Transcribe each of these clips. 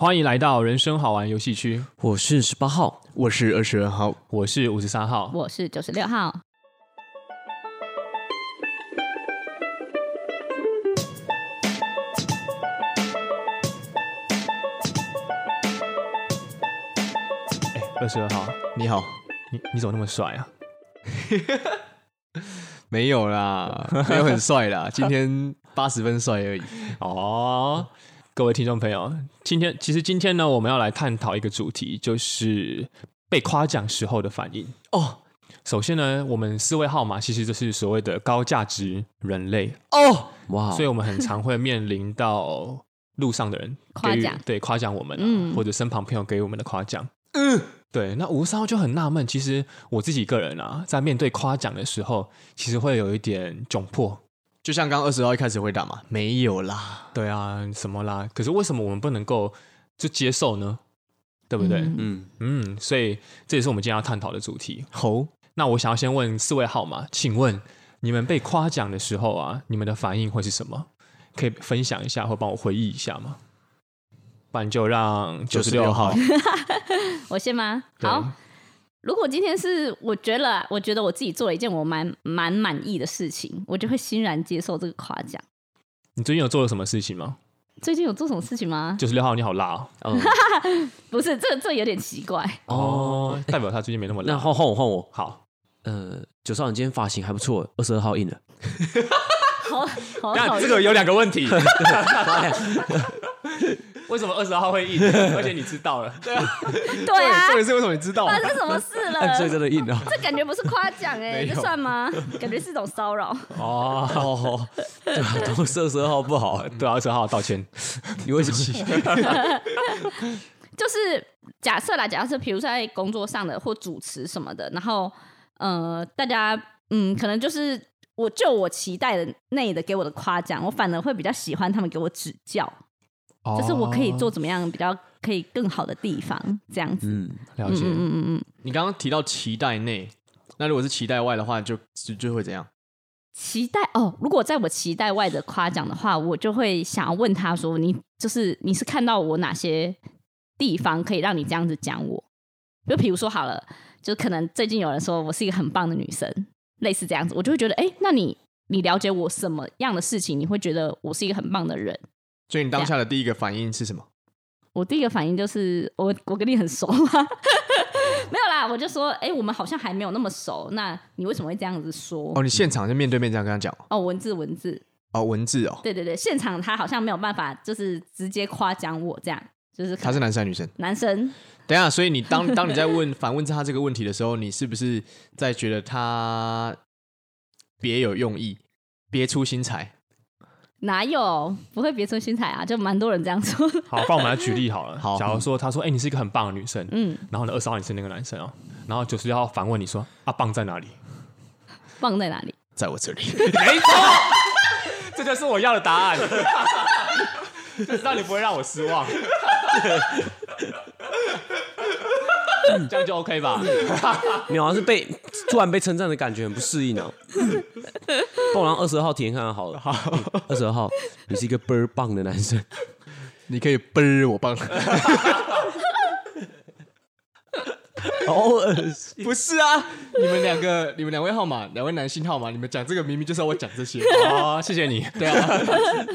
欢迎来到人生好玩游戏区。我是十八号，我是二十二号，我是五十三号，我是九十六号。哎，二十二号，你好，你你怎么那么帅啊？没有啦，没有很帅啦，今天八十分帅而已。哦，各位听众朋友，今天其实今天呢，我们要来探讨一个主题，就是被夸奖时候的反应。哦，首先呢，我们四位号码其实就是所谓的高价值人类。哦，哇，所以我们很常会面临到路上的人夸奖，对，夸奖我们，嗯，或者身旁朋友给我们的夸奖，嗯。对，那吴三就很纳闷，其实我自己个人啊，在面对夸奖的时候，其实会有一点窘迫，就像刚刚二十号一开始回答嘛，没有啦，对啊，什么啦？可是为什么我们不能够就接受呢？对不对？嗯嗯，嗯，所以这也是我们今天要探讨的主题。好、哦，那我想要先问四位号码，请问你们被夸奖的时候啊，你们的反应会是什么？可以分享一下，或帮我回忆一下吗？不然就让九十六号，我先吗？好，如果今天是我觉得，我觉得我自己做了一件我蛮蛮满意的事情，我就会欣然接受这个夸奖。你最近有做了什么事情吗？最近有做什么事情吗？九十六号，你好辣哦！嗯、不是，这这有点奇怪哦，代表他最近没那么辣。那换换我，换我。好，呃，九十号，你今天发型还不错，二十二号硬了。好，好，好，这个有两个问题。为什么二十号会硬？而且你知道了，对啊，对啊，这也是为什么你知道？发生什么事了？所以真的硬啊！这感觉不是夸奖哎，这算吗？感觉是一种骚扰哦。对啊，都是二十二号不好，对啊，二十二号道歉。你为什么？就是假设啦，假设比如说在工作上的或主持什么的，然后呃，大家嗯，可能就是我就我期待的内的给我的夸奖，我反而会比较喜欢他们给我指教。就是我可以做怎么样比较可以更好的地方，这样子。嗯，了解。嗯嗯嗯嗯。你刚刚提到期待内，那如果是期待外的话就，就就会怎样？期待哦，如果在我期待外的夸奖的话，我就会想要问他说：“你就是你是看到我哪些地方可以让你这样子讲我？”就比如说好了，就可能最近有人说我是一个很棒的女生，类似这样子，我就会觉得，哎，那你你了解我什么样的事情？你会觉得我是一个很棒的人？所以你当下的第一个反应是什么？我第一个反应就是我我跟你很熟吗？没有啦，我就说，哎、欸，我们好像还没有那么熟。那你为什么会这样子说？哦，你现场就面对面这样跟他讲？哦，文字文字。哦，文字哦。对对对，现场他好像没有办法，就是直接夸奖我这样，就是他是男生还是女生？男生。等一下，所以你当 当你在问反问他这个问题的时候，你是不是在觉得他别有用意，别出心裁？哪有不会别出心裁啊？就蛮多人这样说。好，帮我们来举例好了。好，假如说他说：“哎、欸，你是一个很棒的女生。”嗯，然后呢，二十号你是那个男生哦。然后九十六号反问你说：“啊，棒在哪里？棒在哪里？在我这里。”没错，这就是我要的答案。就是让你不会让我失望。这样就 OK 吧？你好像是被突然被称赞的感觉很不适应哦。不然二十二号体验看看好了。好，二十二号，你是一个倍儿棒的男生，你可以倍儿我棒。好恶心！不是啊，你们两个，你们两位号码，两位男性号码，你们讲这个明明就是要我讲这些。好，谢谢你。对啊，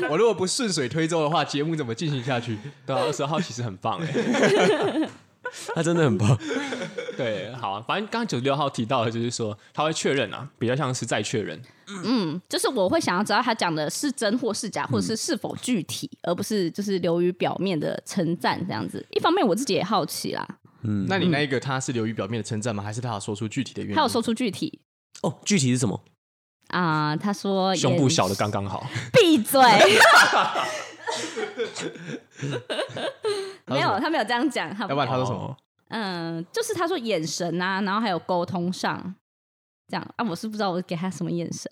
我如果不顺水推舟的话，节目怎么进行下去？对啊，二十二号其实很棒哎。他真的很棒，对，好，反正刚刚九十六号提到的，就是说他会确认啊，比较像是再确认，嗯，就是我会想要知道他讲的是真或是假，或者是是否具体，嗯、而不是就是流于表面的称赞这样子。一方面我自己也好奇啦，嗯，那你那一个他是流于表面的称赞吗？还是他有说出具体的原因？他有说出具体，哦，具体是什么？啊、呃，他说胸部小的刚刚好，闭嘴。没有，他没有这样讲。他要不然他说什么？嗯，就是他说眼神啊，然后还有沟通上这样啊，我是不知道我给他什么眼神。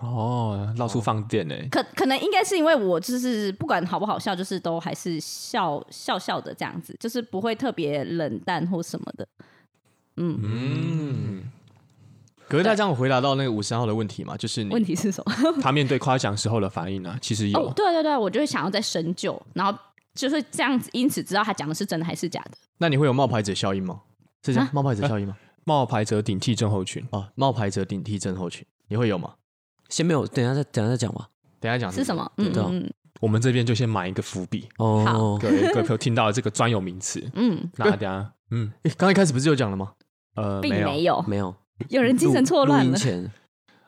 哦，到处放电呢？可可能应该是因为我就是不管好不好笑，就是都还是笑笑笑的这样子，就是不会特别冷淡或什么的。嗯嗯。可是他这样回答到那个五十号的问题嘛？就是你问题是什么？他面对夸奖时候的反应呢、啊？其实有。哦，对对对，我就会想要再深究，然后。就是这样子，因此知道他讲的是真的还是假的。那你会有冒牌者效应吗？是这样，冒牌者效应吗？冒牌者顶替症候群啊，冒牌者顶替症候群，你会有吗？先没有，等下再等下再讲吧。等下讲是什么？嗯嗯，我们这边就先埋一个伏笔哦。各位各位朋友听到了这个专有名词，嗯，那等下，嗯，刚一开始不是有讲了吗？呃，并没有，没有，有人精神错乱了。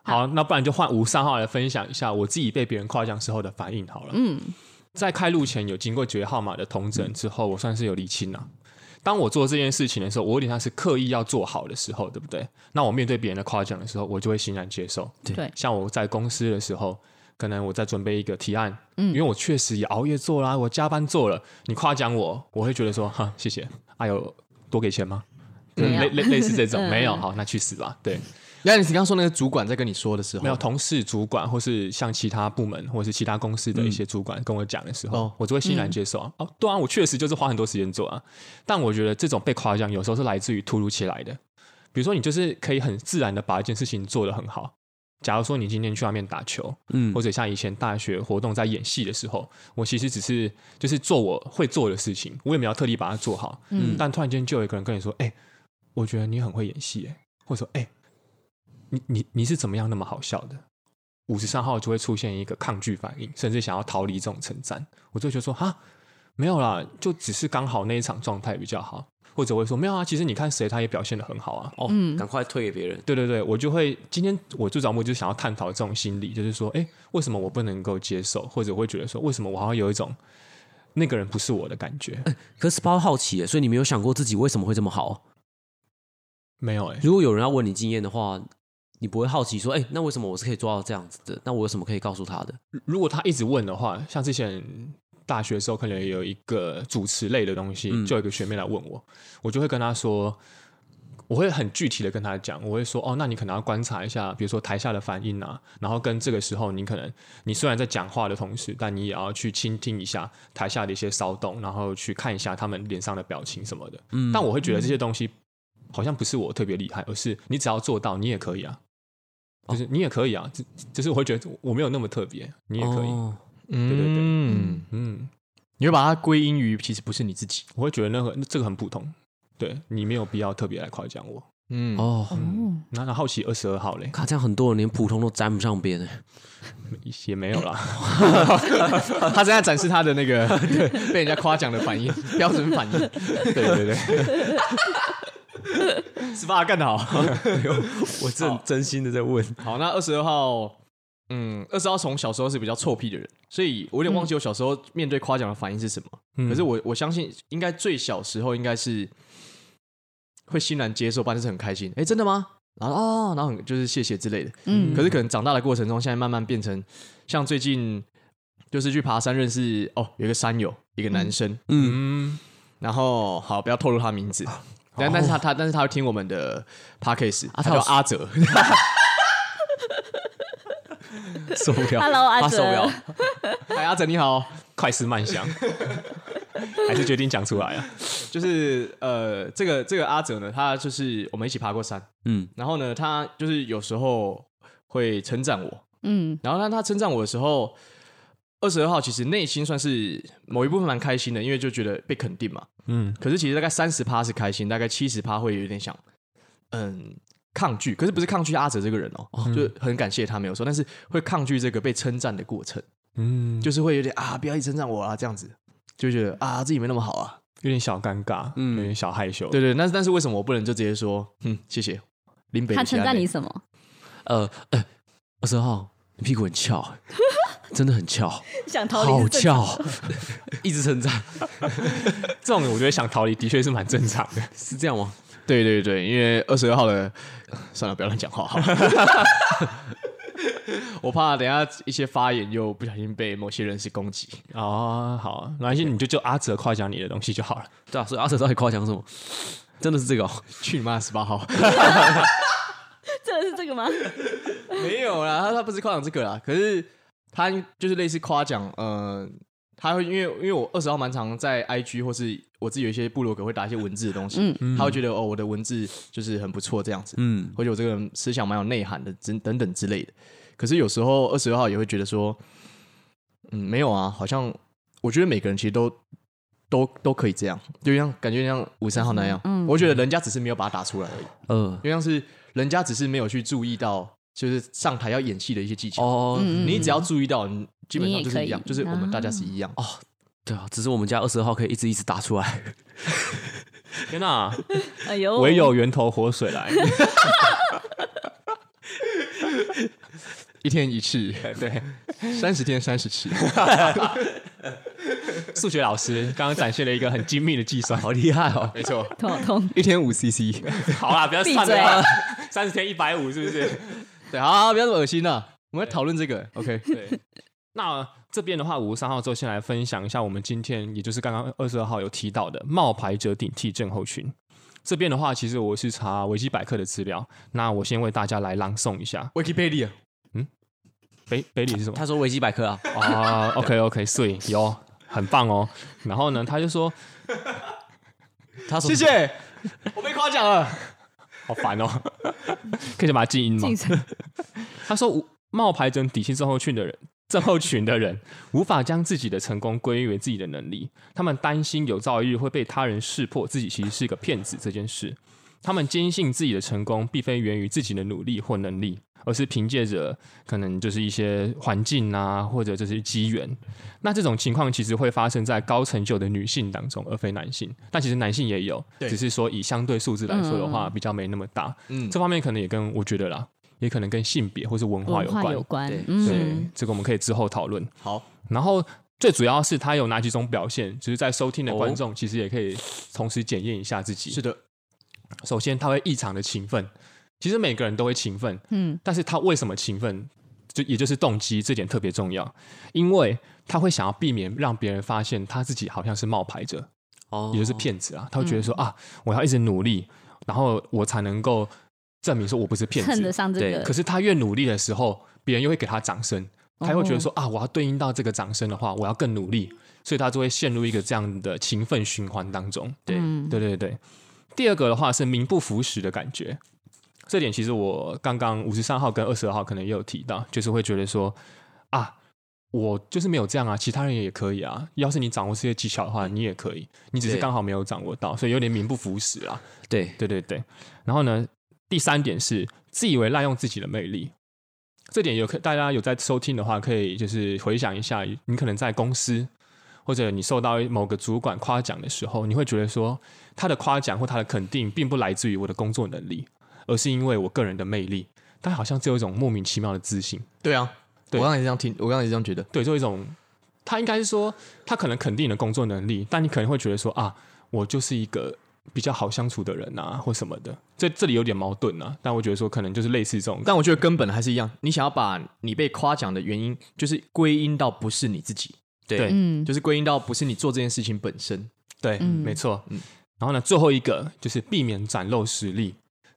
好，那不然就换吴三号来分享一下我自己被别人夸奖时候的反应好了。嗯，在开路前有经过九月号码的同整之后，我算是有理清了。当我做这件事情的时候，我有点像是刻意要做好的时候，对不对？那我面对别人的夸奖的时候，我就会欣然接受。对，像我在公司的时候，可能我在准备一个提案，嗯，因为我确实也熬夜做了，我加班做了，你夸奖我，我会觉得说，哈，谢谢。哎呦，多给钱吗？类类类似这种，没有，好，那去死吧。对。那你刚刚说那个主管在跟你说的时候，没有同事、主管，或是像其他部门，或是其他公司的一些主管跟我讲的时候，嗯、我就会欣然接受啊。嗯、哦，对啊，我确实就是花很多时间做啊。但我觉得这种被夸奖，有时候是来自于突如其来的。比如说，你就是可以很自然的把一件事情做得很好。假如说你今天去外面打球，嗯，或者像以前大学活动在演戏的时候，我其实只是就是做我会做的事情，我也没有特地把它做好。嗯，但突然间就有一个人跟你说：“哎、欸，我觉得你很会演戏。”哎，或者说：“哎、欸。”你你你是怎么样那么好笑的？五十三号就会出现一个抗拒反应，甚至想要逃离这种称赞。我就觉得说哈，没有啦，就只是刚好那一场状态比较好，或者会说没有啊，其实你看谁他也表现的很好啊。哦，嗯，赶快推给别人。对对对，我就会今天我最早目就是想要探讨这种心理，就是说，哎，为什么我不能够接受，或者我会觉得说，为什么我好像有一种那个人不是我的感觉？可是包好奇耶，所以你没有想过自己为什么会这么好？没有哎，如果有人要问你经验的话。你不会好奇说，哎、欸，那为什么我是可以做到这样子的？那我有什么可以告诉他的？如果他一直问的话，像之前大学的时候，可能有一个主持类的东西，嗯、就有一个学妹来问我，我就会跟他说，我会很具体的跟他讲，我会说，哦，那你可能要观察一下，比如说台下的反应啊，然后跟这个时候，你可能你虽然在讲话的同时，但你也要去倾听一下台下的一些骚动，然后去看一下他们脸上的表情什么的。嗯，但我会觉得这些东西好像不是我特别厉害，而是你只要做到，你也可以啊。就是你也可以啊，就就是我会觉得我没有那么特别，你也可以，哦、对对对，嗯嗯，你会把它归因于其实不是你自己，我会觉得那个这个很普通，对你没有必要特别来夸奖我，嗯哦，那那好奇二十二号嘞，看这样很多人连普通都沾不上边，也没有啦，他正在展示他的那个 被人家夸奖的反应，标准反应，对对对。十八干得好，我真真心的在问。好，那二十二号，嗯，二十号从小时候是比较臭屁的人，所以我有点忘记我小时候面对夸奖的反应是什么。嗯、可是我我相信，应该最小时候应该是会欣然接受，不然就是很开心。哎、欸，真的吗？然后哦，然后就是谢谢之类的。嗯。可是可能长大的过程中，现在慢慢变成像最近就是去爬山认识哦，有一个山友，一个男生。嗯。然后好，不要透露他名字。但但是他他但是他会听我们的 podcast，他叫阿哲，受不了，Hello 阿哲，哎阿哲你好，快思慢想，还是决定讲出来啊？就是呃，这个这个阿哲呢，他就是我们一起爬过山，嗯，然后呢，他就是有时候会称赞我，嗯，然后当他称赞我的时候。二十二号其实内心算是某一部分蛮开心的，因为就觉得被肯定嘛。嗯，可是其实大概三十趴是开心，大概七十趴会有点想，嗯，抗拒。可是不是抗拒阿哲这个人哦，嗯、就很感谢他没有说，但是会抗拒这个被称赞的过程。嗯，就是会有点啊，不要一直称赞我啊，这样子就觉得啊自己没那么好啊，有点小尴尬，嗯，有点小害羞。对，对对，但是但是为什么我不能就直接说，嗯，谢谢林北？他称赞你什么？呃，二十二号，你屁股很翘。真的很翘，想逃离好翘，一直成长。这种我觉得想逃离的确是蛮正常的，是这样吗？对对对，因为二十二号的，算了，不要乱讲话好 我怕等下一些发言又不小心被某些人士攻击。哦，好，没关系，你就就阿哲夸奖你的东西就好了。对啊，所以阿哲到底夸奖什么？真的是这个、哦？去你妈！十八号，真的是这个吗？没有啦，他他不是夸奖这个啦，可是。他就是类似夸奖，呃，他会因为因为我二十号蛮常在 IG 或是我自己有一些部落格会打一些文字的东西，嗯、他会觉得哦我的文字就是很不错这样子，嗯，或者我这个人思想蛮有内涵的，等等等之类的。可是有时候二十二号也会觉得说，嗯，没有啊，好像我觉得每个人其实都都都可以这样，就像感觉像五三号那样。嗯，我觉得人家只是没有把它打出来而已。嗯，就像是人家只是没有去注意到，就是上台要演戏的一些技巧。哦，你只要注意到，你基本上就是一样，就是我们大家是一样。哦，对啊，只是我们家二十二号可以一直一直打出来。天哪！哎呦，唯有源头活水来。一天一次，对，三十天三十次。数学老师刚刚展现了一个很精密的计算，好厉害哦！没错，痛痛，一天五 CC。好啦，不要算了，三十天一百五，是不是？对，好，不要那么恶心了。我们来讨论这个，OK？对。那这边的话，五十三号之后先来分享一下我们今天，也就是刚刚二十二号有提到的冒牌者顶替症候群。这边的话，其实我是查维基百科的资料，那我先为大家来朗诵一下。Wikipedia。北北里是什么？他说维基百科啊。啊，OK OK，所以有很棒哦。然后呢，他就说，他说谢谢，我被夸奖了，好烦哦。可以把它静音吗？他说，冒牌者底薪症候群的人，症候群的人 无法将自己的成功归因为自己的能力，他们担心有朝一日会被他人识破自己其实是一个骗子这件事。他们坚信自己的成功并非源于自己的努力或能力。而是凭借着可能就是一些环境啊，或者这些机缘。那这种情况其实会发生在高成就的女性当中，而非男性。但其实男性也有，只是说以相对数字来说的话，比较没那么大。嗯，这方面可能也跟我觉得啦，也可能跟性别或是文化有关。有关，对，嗯、对，这个我们可以之后讨论。好，然后最主要是他有哪几种表现，就是在收听的观众其实也可以同时检验一下自己。是的，首先他会异常的勤奋。其实每个人都会勤奋，嗯，但是他为什么勤奋，就也就是动机这点特别重要，因为他会想要避免让别人发现他自己好像是冒牌者，哦，也就是骗子啊，他会觉得说、嗯、啊，我要一直努力，然后我才能够证明说我不是骗子，得上这个。对，可是他越努力的时候，别人又会给他掌声，他会觉得说啊，我要对应到这个掌声的话，我要更努力，所以他就会陷入一个这样的勤奋循环当中。对，嗯、对对对。第二个的话是名不符实的感觉。这点其实我刚刚五十三号跟二十二号可能也有提到，就是会觉得说啊，我就是没有这样啊，其他人也可以啊。要是你掌握这些技巧的话，你也可以，你只是刚好没有掌握到，所以有点名不符实啊。对对对对。然后呢，第三点是自以为滥用自己的魅力，这点有可大家有在收听的话，可以就是回想一下，你可能在公司或者你受到某个主管夸奖的时候，你会觉得说他的夸奖或他的肯定，并不来自于我的工作能力。而是因为我个人的魅力，但好像只有一种莫名其妙的自信。对啊，对我刚才也这样听，我刚才也这样觉得。对，就有一种他应该是说，他可能肯定你的工作能力，但你可能会觉得说啊，我就是一个比较好相处的人啊，或什么的。这这里有点矛盾啊。但我觉得说，可能就是类似这种。但我觉得根本还是一样，你想要把你被夸奖的原因，就是归因到不是你自己，对，嗯、就是归因到不是你做这件事情本身。对，嗯、没错。嗯，然后呢，最后一个就是避免展露实力。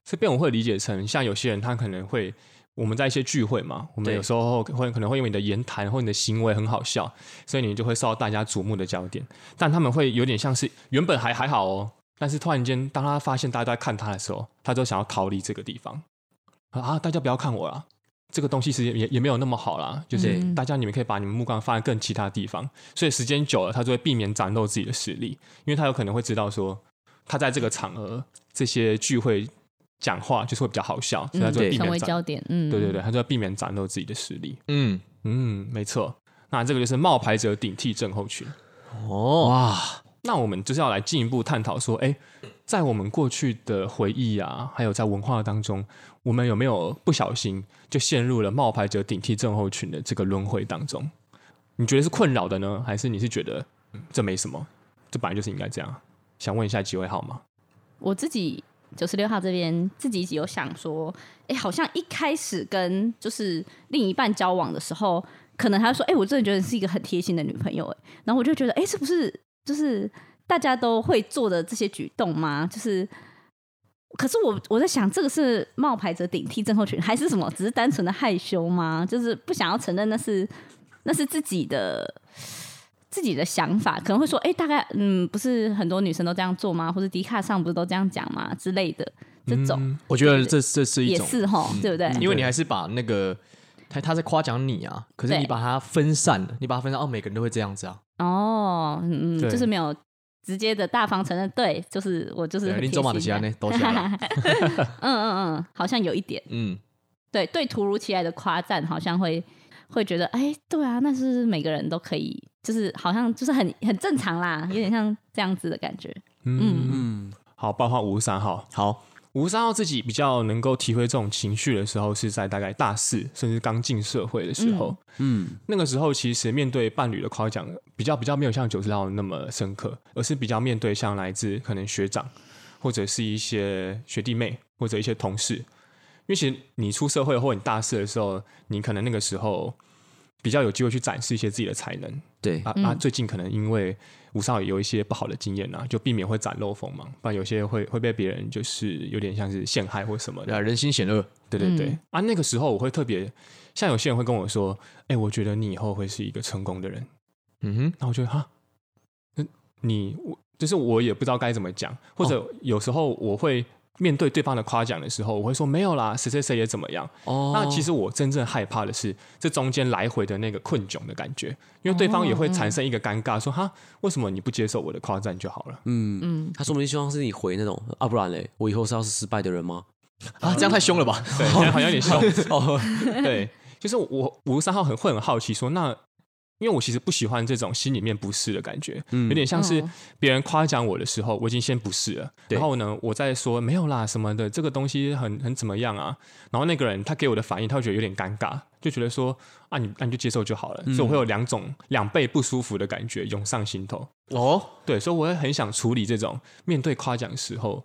这边我会理解成，像有些人他可能会，我们在一些聚会嘛，我们有时候会可能会因为你的言谈或你的行为很好笑，所以你就会受到大家瞩目的焦点。但他们会有点像是原本还还好哦，但是突然间当他发现大家都在看他的时候，他就想要逃离这个地方。啊，大家不要看我啦，这个东西其实也也没有那么好啦，就是大家你们可以把你们目光放在更其他地方。所以时间久了，他就会避免展露自己的实力，因为他有可能会知道说，他在这个场合这些聚会。讲话就是会比较好笑，所以他就避免成为焦点。嗯，对对对，他就要避免展露自己的实力。嗯嗯，没错。那这个就是冒牌者顶替症候群。哦哇，那我们就是要来进一步探讨说，哎，在我们过去的回忆啊，还有在文化当中，我们有没有不小心就陷入了冒牌者顶替症候群的这个轮回当中？你觉得是困扰的呢，还是你是觉得这没什么？这本来就是应该这样。想问一下几位好吗？我自己。九十六号这边自己有想说，哎、好像一开始跟就是另一半交往的时候，可能他说，哎、我真的觉得是一个很贴心的女朋友，哎，然后我就觉得，哎、这不是就是大家都会做的这些举动吗？就是，可是我我在想，这个是冒牌者顶替症候群，还是什么？只是单纯的害羞吗？就是不想要承认那是那是自己的。自己的想法可能会说，哎、欸，大概嗯，不是很多女生都这样做吗？或者迪卡上不是都这样讲吗？之类的这种，嗯、我觉得这这是一种。也是哈，对不对？因为你还是把那个他他在夸奖你啊，可是你把它分散了，你把它分散哦，每个人都会这样子啊，哦，嗯，就是没有直接的大方承认，对，就是我就是很贴心。嗯嗯嗯，好像有一点，嗯，对对，突如其来的夸赞，好像会会觉得，哎，对啊，那是每个人都可以，就是好像就是很很正常啦，有点像这样子的感觉。嗯嗯，好，包括五十三号，好。五十三号自己比较能够体会这种情绪的时候，是在大概大四甚至刚进社会的时候。嗯，那个时候其实面对伴侣的夸奖，比较比较没有像九十号那么深刻，而是比较面对像来自可能学长或者是一些学弟妹或者一些同事。因为其实你出社会或者你大四的时候，你可能那个时候比较有机会去展示一些自己的才能。对啊啊，最近可能因为。吴少也有一些不好的经验呐、啊，就避免会展露锋芒，不然有些会会被别人就是有点像是陷害或什么的，人心险恶。对对对，嗯、啊，那个时候我会特别，像有些人会跟我说，哎、欸，我觉得你以后会是一个成功的人。嗯哼，那我觉得哈，那你我就是我也不知道该怎么讲，或者有时候我会。面对对方的夸奖的时候，我会说没有啦，谁谁谁也怎么样。哦，那其实我真正害怕的是这中间来回的那个困窘的感觉，因为对方也会产生一个尴尬，说哈，为什么你不接受我的夸赞就好了？嗯嗯，他说不定希望是你回那种啊，不然嘞，我以后是要是失败的人吗？啊，这样太凶了吧？对，好像有点凶。哦，对，就是我五十三号很会很好奇说那。因为我其实不喜欢这种心里面不适的感觉，嗯、有点像是别人夸奖我的时候，我已经先不适了，然后呢，我再说没有啦什么的，这个东西很很怎么样啊？然后那个人他给我的反应，他会觉得有点尴尬，就觉得说啊，你那你就接受就好了，嗯、所以我会有两种两倍不舒服的感觉涌上心头。哦，对，所以我会很想处理这种面对夸奖时候，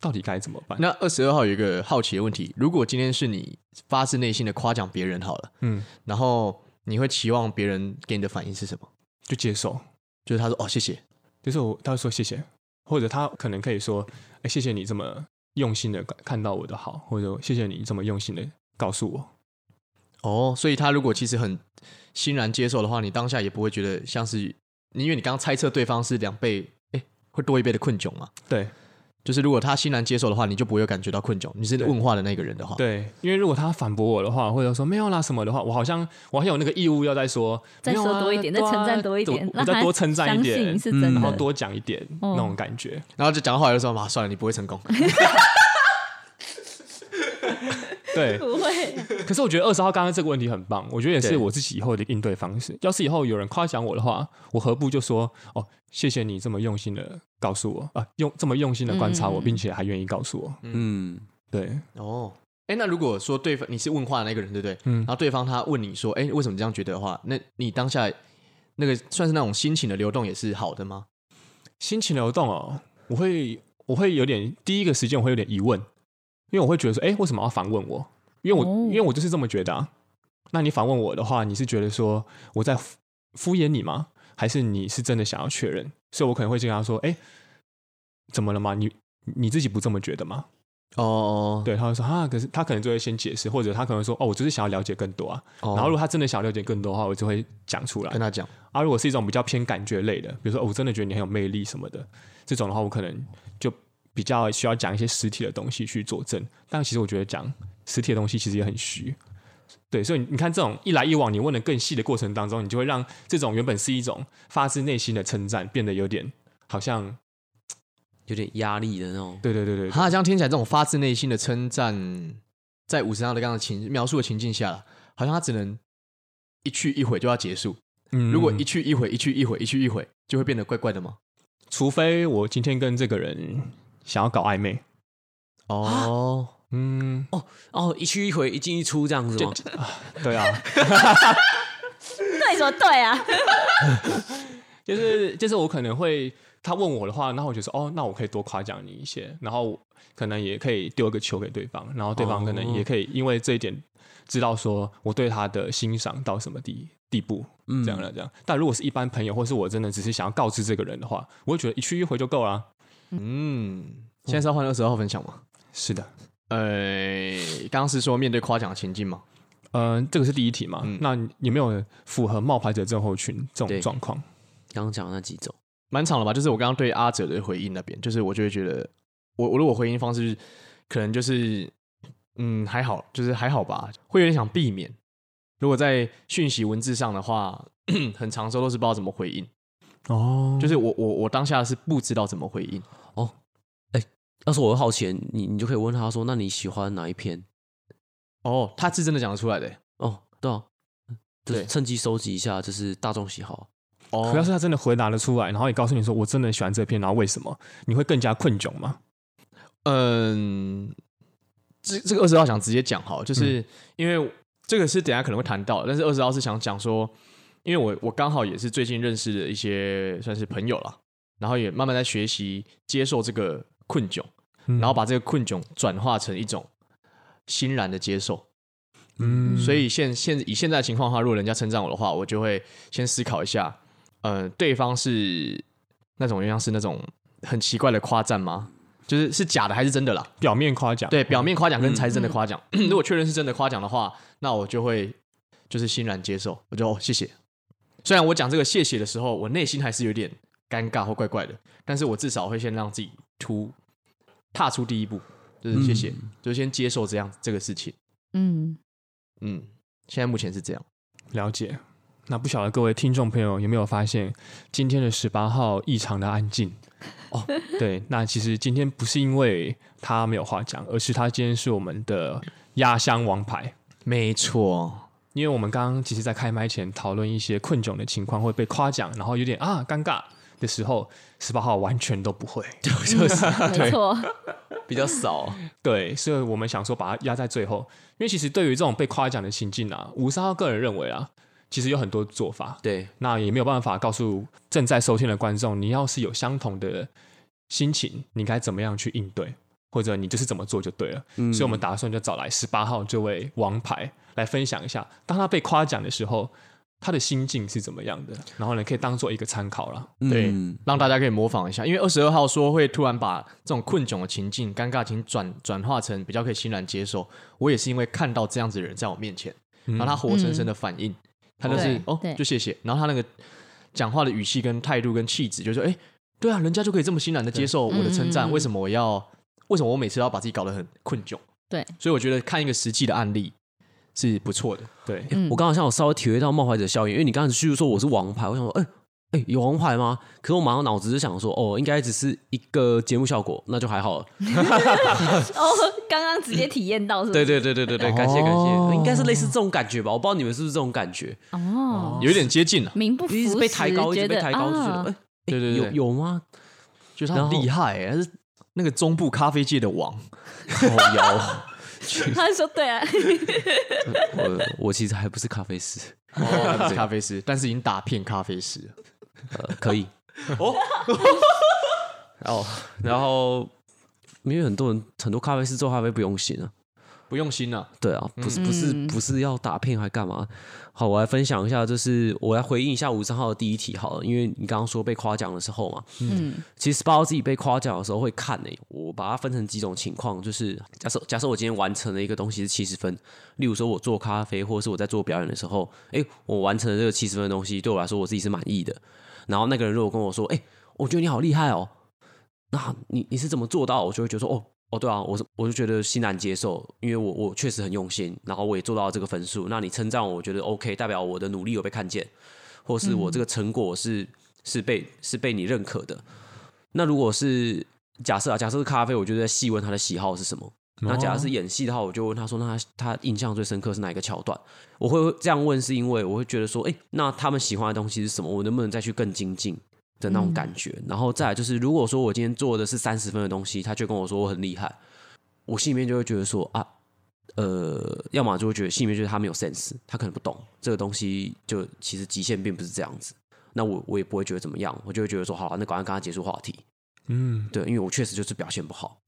到底该怎么办？那二十二号有一个好奇的问题，如果今天是你发自内心的夸奖别人好了，嗯，然后。你会期望别人给你的反应是什么？就接受，就是他说哦谢谢，就是我他会说谢谢，或者他可能可以说哎谢谢你这么用心的看到我的好，或者谢谢你这么用心的告诉我。哦，所以他如果其实很欣然接受的话，你当下也不会觉得像是，因为你刚刚猜测对方是两倍，哎会多一倍的困窘嘛？对。就是如果他欣然接受的话，你就不会有感觉到困窘。你是问话的那个人的话，对，因为如果他反驳我的话，或者说没有啦什么的话，我好像我好像有那个义务要再说，再说多一点，再称赞多一点，我再多称赞一点，然后多讲一点那种感觉，然后就讲到后来就说嘛，算了，你不会成功。对，不会。可是我觉得二十号刚刚这个问题很棒，我觉得也是我自己以后的应对方式。要是以后有人夸奖我的话，我何不就说哦，谢谢你这么用心的告诉我啊，用这么用心的观察我，并且还愿意告诉我。嗯，对。哦，哎，那如果说对方你是问话的那个人，对不对？嗯。然后对方他问你说，哎，为什么这样觉得的话，那你当下那个算是那种心情的流动也是好的吗？心情流动哦，我会我会有点第一个时间我会有点疑问。因为我会觉得说，哎，为什么要反问我？因为我，oh. 因为我就是这么觉得啊。那你反问我的话，你是觉得说我在敷衍你吗？还是你是真的想要确认？所以我可能会经常说，哎，怎么了吗？你你自己不这么觉得吗？哦，oh. 对，他会说啊，可是他可能就会先解释，或者他可能说，哦，我就是想要了解更多啊。Oh. 然后如果他真的想要了解更多的话，我就会讲出来跟他讲。啊，如果是一种比较偏感觉类的，比如说，哦，我真的觉得你很有魅力什么的，这种的话，我可能就。比较需要讲一些实体的东西去佐证，但其实我觉得讲实体的东西其实也很虚，对，所以你看这种一来一往，你问的更细的过程当中，你就会让这种原本是一种发自内心的称赞，变得有点好像有点压力的那种。对对对对，他这样听起来，这种发自内心的称赞，在五十三号的刚刚情描述的情境下，好像他只能一去一回就要结束。嗯，如果一去一回，一去一回，一去一回，就会变得怪怪的吗？除非我今天跟这个人。想要搞暧昧。哦，嗯，哦哦，一去一回，一进一出这样子吗？对啊，对说对啊，就是就是我可能会他问我的话，然后我就说哦，那我可以多夸奖你一些，然后可能也可以丢一个球给对方，然后对方可能也可以因为这一点知道说我对他的欣赏到什么地地步，嗯，这样了这样。但如果是一般朋友，或是我真的只是想要告知这个人的话，我会觉得一去一回就够了。嗯，现在是要换二十二号分享吗？是的，呃，刚刚是说面对夸奖的情境吗？嗯、呃，这个是第一题嘛。嗯、那有没有符合冒牌者症候群这种状况？刚刚讲的那几种，蛮长了吧？就是我刚刚对阿哲的回应那边，就是我就会觉得，我我如果回应方式可能就是，嗯，还好，就是还好吧，会有点想避免。如果在讯息文字上的话，很长时候都是不知道怎么回应。哦，就是我我我当下是不知道怎么回应。要是我会好奇，你你就可以问他说：“那你喜欢哪一篇？”哦，他是真的讲得出来的。哦，对啊，对，趁机收集一下，就是大众喜好。哦，可要是他真的回答得出来，然后也告诉你说：“我真的喜欢这篇。”然后为什么？你会更加困窘吗？嗯。这这个二十号想直接讲好，就是因为这个是等下可能会谈到，但是二十号是想讲说，因为我我刚好也是最近认识的一些算是朋友了，然后也慢慢在学习接受这个困窘，然后把这个困窘转化成一种欣然的接受。嗯，所以现现以现在的情况的话，如果人家称赞我的话，我就会先思考一下，呃，对方是那种像是那种很奇怪的夸赞吗？就是是假的还是真的啦？表面夸奖，对，表面夸奖跟才是真的夸奖。嗯、如果确认是真的夸奖的话，那我就会就是欣然接受，我就哦谢谢。虽然我讲这个谢谢的时候，我内心还是有点尴尬或怪怪的，但是我至少会先让自己突踏出第一步，就是谢谢，嗯、就先接受这样这个事情。嗯嗯，现在目前是这样，了解。那不晓得各位听众朋友有没有发现，今天的十八号异常的安静哦？对，那其实今天不是因为他没有话讲，而是他今天是我们的压箱王牌。没错，因为我们刚刚其实，在开麦前讨论一些困窘的情况，会被夸奖，然后有点啊尴尬的时候，十八号完全都不会，就是没错，比较少。对，所以我们想说把它压在最后，因为其实对于这种被夸奖的情境啊，五十号个人认为啊。其实有很多做法，对，那也没有办法告诉正在收听的观众，你要是有相同的心情，你该怎么样去应对，或者你就是怎么做就对了。嗯，所以我们打算就找来十八号这位王牌来分享一下，当他被夸奖的时候，他的心境是怎么样的，然后呢，可以当做一个参考了，对，嗯，让大家可以模仿一下。因为二十二号说会突然把这种困窘的情境、尴尬情转转化成比较可以欣然接受，我也是因为看到这样子的人在我面前，然后他活生生的反应。嗯他就是哦，就谢谢。然后他那个讲话的语气跟态度跟气质，就是说，哎，对啊，人家就可以这么欣然的接受我的称赞，为什么我要？为什么我每次都要把自己搞得很困窘？对，所以我觉得看一个实际的案例是不错的。对，我刚好像有稍微体会到冒牌者效应，因为你刚才叙述说我是王牌，我想说，哎。欸、有王牌吗？可是我马上脑子就想说，哦，应该只是一个节目效果，那就还好了。哦，刚刚直接体验到是不是？对对对对对对，感谢感谢，应该是类似这种感觉吧？我不知道你们是不是这种感觉？哦，有一点接近了，名不符实，被抬高，一直被抬高，就觉得，哎，对对对，有有吗？就是他厉害，还是那个中部咖啡界的王？有，他说对啊。我我其实还不是咖啡师，还不是咖啡师，但是已经打遍咖啡师。呃，可以。哦，然后然后，因为很多人很多咖啡师做咖啡不用心啊，不用心啊，对啊，不是不是不是要打片还干嘛？好，我来分享一下，就是我来回应一下吴三号的第一题好了，因为你刚刚说被夸奖的时候嘛，嗯，其实十八号自己被夸奖的时候会看呢、欸，我把它分成几种情况，就是假设假设我今天完成了一个东西是七十分，例如说我做咖啡或者是我在做表演的时候，哎、欸，我完成了这个七十分的东西，对我来说我自己是满意的。然后那个人如果跟我说：“哎、欸，我觉得你好厉害哦，那你你是怎么做到？”我就会觉得说：“哦哦，对啊，我是我就觉得欣然接受，因为我我确实很用心，然后我也做到了这个分数。那你称赞我，我觉得 OK，代表我的努力有被看见，或是我这个成果是、嗯、是被是被你认可的。那如果是假设啊，假设是咖啡，我就在细问他的喜好是什么。那假设是演戏的话，我就问他说：“那他他印象最深刻是哪一个桥段？”我会这样问，是因为我会觉得说：“哎，那他们喜欢的东西是什么？我能不能再去更精进的那种感觉？”嗯、然后再来就是，如果说我今天做的是三十分的东西，他就跟我说我很厉害，我心里面就会觉得说：“啊，呃，要么就会觉得心里面觉得他没有 sense，他可能不懂这个东西，就其实极限并不是这样子。”那我我也不会觉得怎么样，我就会觉得说：“好，那赶快跟他结束话题。”嗯，对，因为我确实就是表现不好，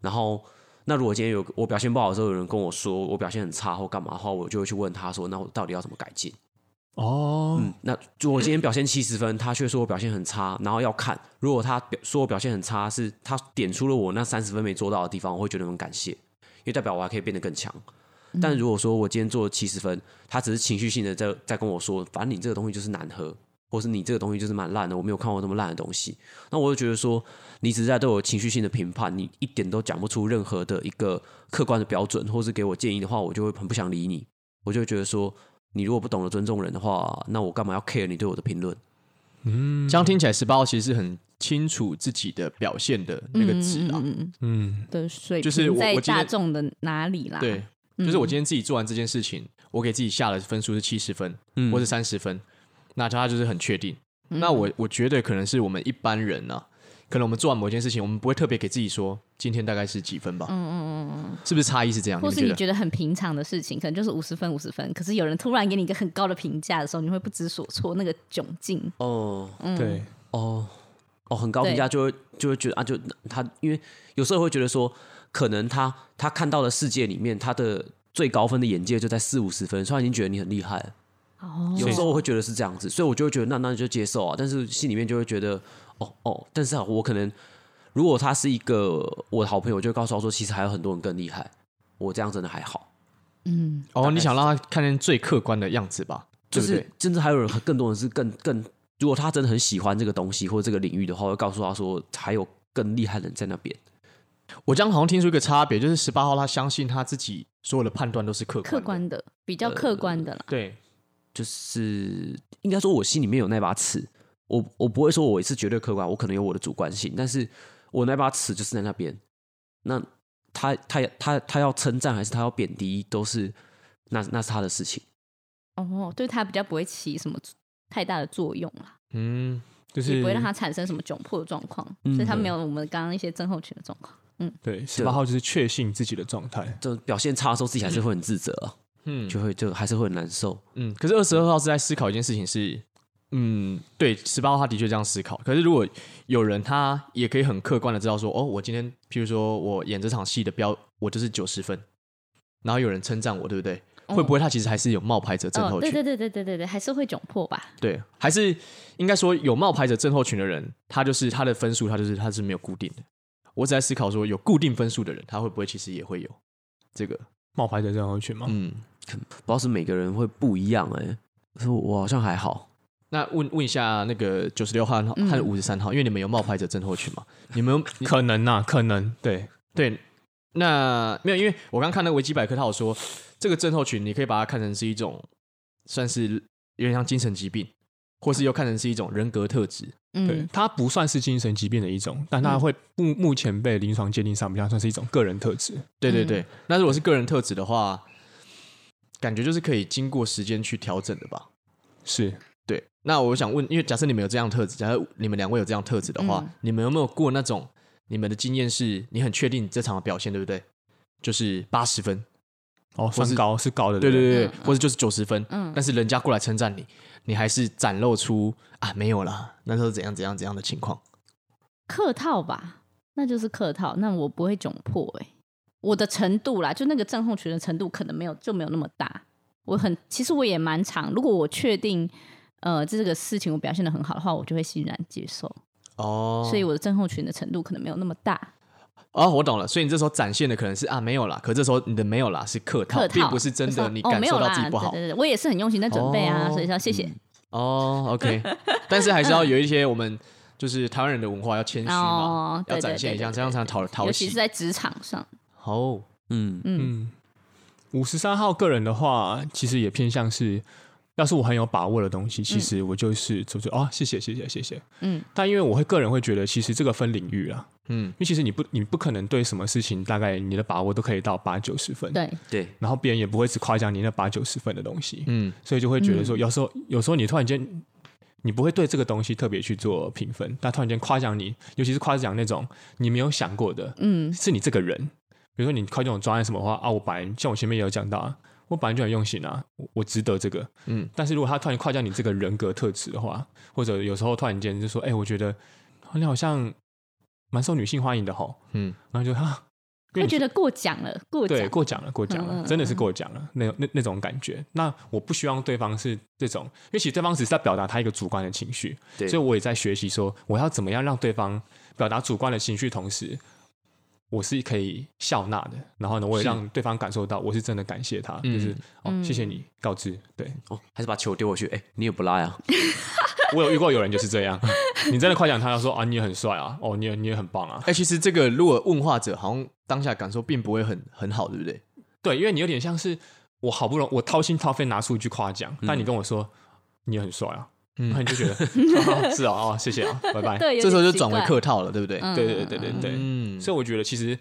然后。那如果今天有我表现不好的时候，有人跟我说我表现很差或干嘛的话，我就会去问他说：“那我到底要怎么改进？”哦，嗯，那就我今天表现七十分，他却说我表现很差，然后要看，如果他表说我表现很差，是他点出了我那三十分没做到的地方，我会觉得很感谢，因为代表我还可以变得更强。但如果说我今天做了七十分，他只是情绪性的在在跟我说，反正你这个东西就是难喝。或是你这个东西就是蛮烂的，我没有看过这么烂的东西。那我就觉得说，你只是在对我情绪性的评判，你一点都讲不出任何的一个客观的标准，或是给我建议的话，我就会很不想理你。我就觉得说，你如果不懂得尊重人的话，那我干嘛要 care 你对我的评论？嗯，这样听起来十八号其实是很清楚自己的表现的那个值啊，嗯的水平在大众的哪里啦？对，就是我今天自己做完这件事情，我给自己下的分数是七十分，嗯，或是三十分，那他就是很确定。那我我觉得可能是我们一般人呢、啊，可能我们做完某件事情，我们不会特别给自己说今天大概是几分吧？嗯嗯嗯嗯，是不是差异是这样？或是你觉得很平常的事情，可能就是五十分五十分，可是有人突然给你一个很高的评价的时候，你会不知所措，那个窘境。哦，嗯、对，哦。哦，很高评价就会就会觉得啊，就他因为有时候会觉得说，可能他他看到的世界里面，他的最高分的眼界就在四五十分，所以他已经觉得你很厉害了。哦，有时候我会觉得是这样子，所以我就会觉得那那就接受啊，但是心里面就会觉得哦哦，但是啊我可能如果他是一个我的好朋友，就会告诉他说，其实还有很多人更厉害，我这样真的还好。嗯，哦，你想让他看见最客观的样子吧？就是甚至还有人更多人是更更。如果他真的很喜欢这个东西或者这个领域的话，我会告诉他说，还有更厉害的人在那边。我这样好像听出一个差别，就是十八号他相信他自己所有的判断都是客观的，客观的，比较客观的啦。呃，对，就是应该说，我心里面有那把尺，我我不会说我是绝对客观，我可能有我的主观性，但是我那把尺就是在那边。那他他他他要称赞还是他要贬低，都是那那是他的事情。哦，对他比较不会起什么。太大的作用啦，嗯，就是也不会让他产生什么窘迫的状况，嗯、所以他没有我们刚刚一些症候群的状况。嗯，对，十八号就是确信自己的状态，就表现差的时候自己还是会很自责，嗯，就会就还是会很难受，嗯。可是二十二号是在思考一件事情是，嗯，对，十八号他的确这样思考。可是如果有人他也可以很客观的知道说，哦，我今天譬如说我演这场戏的标，我就是九十分，然后有人称赞我，对不对？会不会他其实还是有冒牌者症候群？对对对对对对对，还是会窘迫吧？对，还是应该说有冒牌者症候群的人，他就是他的分数，他就是他是没有固定的。我只在思考说，有固定分数的人，他会不会其实也会有这个冒牌者症候群吗？嗯，不知道是每个人会不一样哎、欸。说我好像还好。那问问一下那个九十六号和五十三号，因为你们有冒牌者症候群嘛？你们有 可能啊，可能对对。那没有，因为我刚看那个维基百科，他有说。这个症候群，你可以把它看成是一种，算是有点像精神疾病，或是又看成是一种人格特质。嗯，对，它不算是精神疾病的一种，但它会目目前被临床鉴定上比较算是一种个人特质。对对对，那如果是个人特质的话，感觉就是可以经过时间去调整的吧？是，对。那我想问，因为假设你们有这样特质，假设你们两位有这样特质的话，嗯、你们有没有过那种你们的经验是，你很确定这场的表现对不对？就是八十分。哦，分高是高的，对对对，或者就是九十分，嗯，但是人家过来称赞你，你还是展露出啊没有啦，那时候怎样怎样怎样的情况？客套吧，那就是客套，那我不会窘迫哎、欸，我的程度啦，就那个症候群的程度可能没有就没有那么大，我很其实我也蛮长，如果我确定呃这个事情我表现的很好的话，我就会欣然接受哦，所以我的症候群的程度可能没有那么大。哦，我懂了，所以你这时候展现的可能是啊没有啦，可这时候你的没有啦是客套，客套并不是真的你感受到自己不好。哦、对对对，我也是很用心在准备啊，哦、所以说谢谢。嗯、哦，OK，但是还是要有一些我们就是台湾人的文化要谦虚嘛，哦、要展现一下，这样才能讨讨喜。尤其是在职场上。哦，嗯嗯，五十三号个人的话，其实也偏向是。要是我很有把握的东西，其实我就是就是哦，谢谢谢谢谢谢。嗯，但因为我会个人会觉得，其实这个分领域啊，嗯，因为其实你不你不可能对什么事情大概你的把握都可以到八九十分，对。对。然后别人也不会只夸奖你那八九十分的东西，嗯，所以就会觉得说，有时候有时候你突然间你不会对这个东西特别去做评分，但突然间夸奖你，尤其是夸奖那种你没有想过的，嗯，是你这个人，比如说你夸这种专业什么话啊，我本来像我前面也有讲到啊。我本来就很用心啊，我，我值得这个，嗯。但是如果他突然夸奖你这个人格特质的话，或者有时候突然间就说：“哎、欸，我觉得你好像蛮受女性欢迎的吼。”嗯，然后就哈，会觉得过奖了，过对过奖了，过奖了，嗯嗯嗯真的是过奖了，那那那种感觉。那我不希望对方是这种，因为其实对方只是在表达他一个主观的情绪，对所以我也在学习说，我要怎么样让对方表达主观的情绪，同时。我是可以笑纳的，然后呢，我也让对方感受到我是真的感谢他，是就是哦，谢谢你告知，对哦，还是把球丢过去，哎，你也不拉呀？我有遇过有人就是这样，你真的夸奖他，要说啊，你也很帅啊，哦，你也你也很棒啊，哎，其实这个如果问话者好像当下感受并不会很很好，对不对？对，因为你有点像是我好不容易我掏心掏肺拿出一句夸奖，但你跟我说你也很帅啊，那你就觉得 是啊，哦，谢谢啊，拜拜。对，这时候就转为客套了，对不对？对对对对对。嗯，所以我觉得其实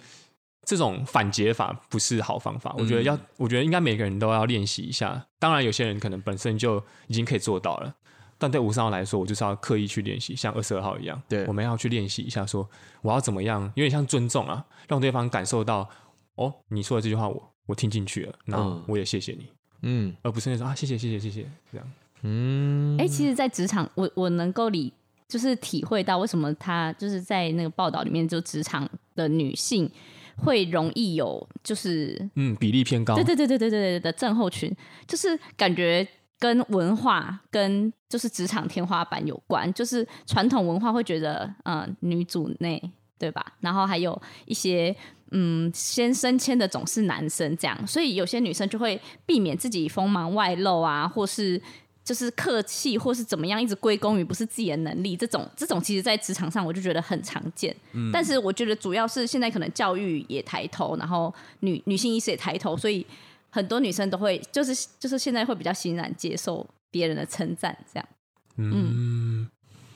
这种反解法不是好方法。我觉得要，我觉得应该每个人都要练习一下。当然，有些人可能本身就已经可以做到了，但对五十号来说，我就是要刻意去练习，像二十二号一样，对，我们要去练习一下，说我要怎么样，有点像尊重啊，让对方感受到，哦，你说的这句话我。我听进去了，那我也谢谢你，嗯，而不是那种啊，谢谢谢谢谢谢这样，嗯，哎、欸，其实，在职场，我我能够理，就是体会到为什么他就是在那个报道里面，就职场的女性会容易有，就是嗯，比例偏高，对对对对对对对的症候群，就是感觉跟文化跟就是职场天花板有关，就是传统文化会觉得，嗯、呃，女主内对吧？然后还有一些。嗯，先升迁的总是男生，这样，所以有些女生就会避免自己锋芒外露啊，或是就是客气，或是怎么样，一直归功于不是自己的能力。这种这种，其实，在职场上我就觉得很常见。嗯，但是我觉得主要是现在可能教育也抬头，然后女女性意识也抬头，所以很多女生都会就是就是现在会比较欣然接受别人的称赞，这样。嗯，嗯，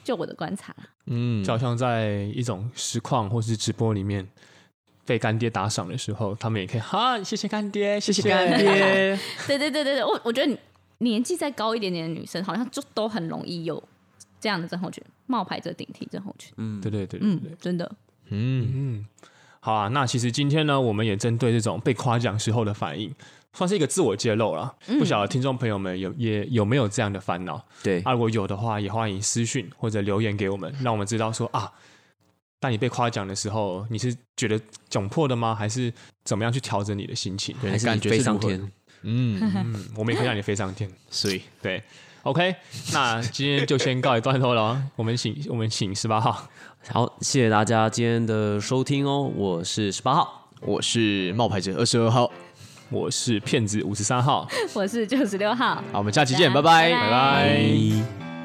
就我的观察，嗯，就好像在一种实况或是直播里面。被干爹打赏的时候，他们也可以哈，谢谢干爹，谢谢干爹。对对对对对，我我觉得年纪再高一点点的女生，好像就都很容易有这样的症候群，冒牌者顶替症候群。嗯，对对对嗯，真的。嗯嗯，好啊，那其实今天呢，我们也针对这种被夸奖时候的反应，算是一个自我揭露了。嗯、不晓得听众朋友们有也有没有这样的烦恼？对，啊，如果有的话，也欢迎私讯或者留言给我们，让我们知道说啊。当你被夸奖的时候，你是觉得窘迫的吗？还是怎么样去调整你的心情？还是感觉飞上天？嗯，嗯，我们也可以让你飞上天。所以，对，OK，那今天就先告一段落了。我们请，我们请十八号。好，谢谢大家今天的收听哦。我是十八号，我是冒牌者二十二号，我是骗子五十三号，我是九十六号。好，我们下期见，拜拜，拜拜。拜拜。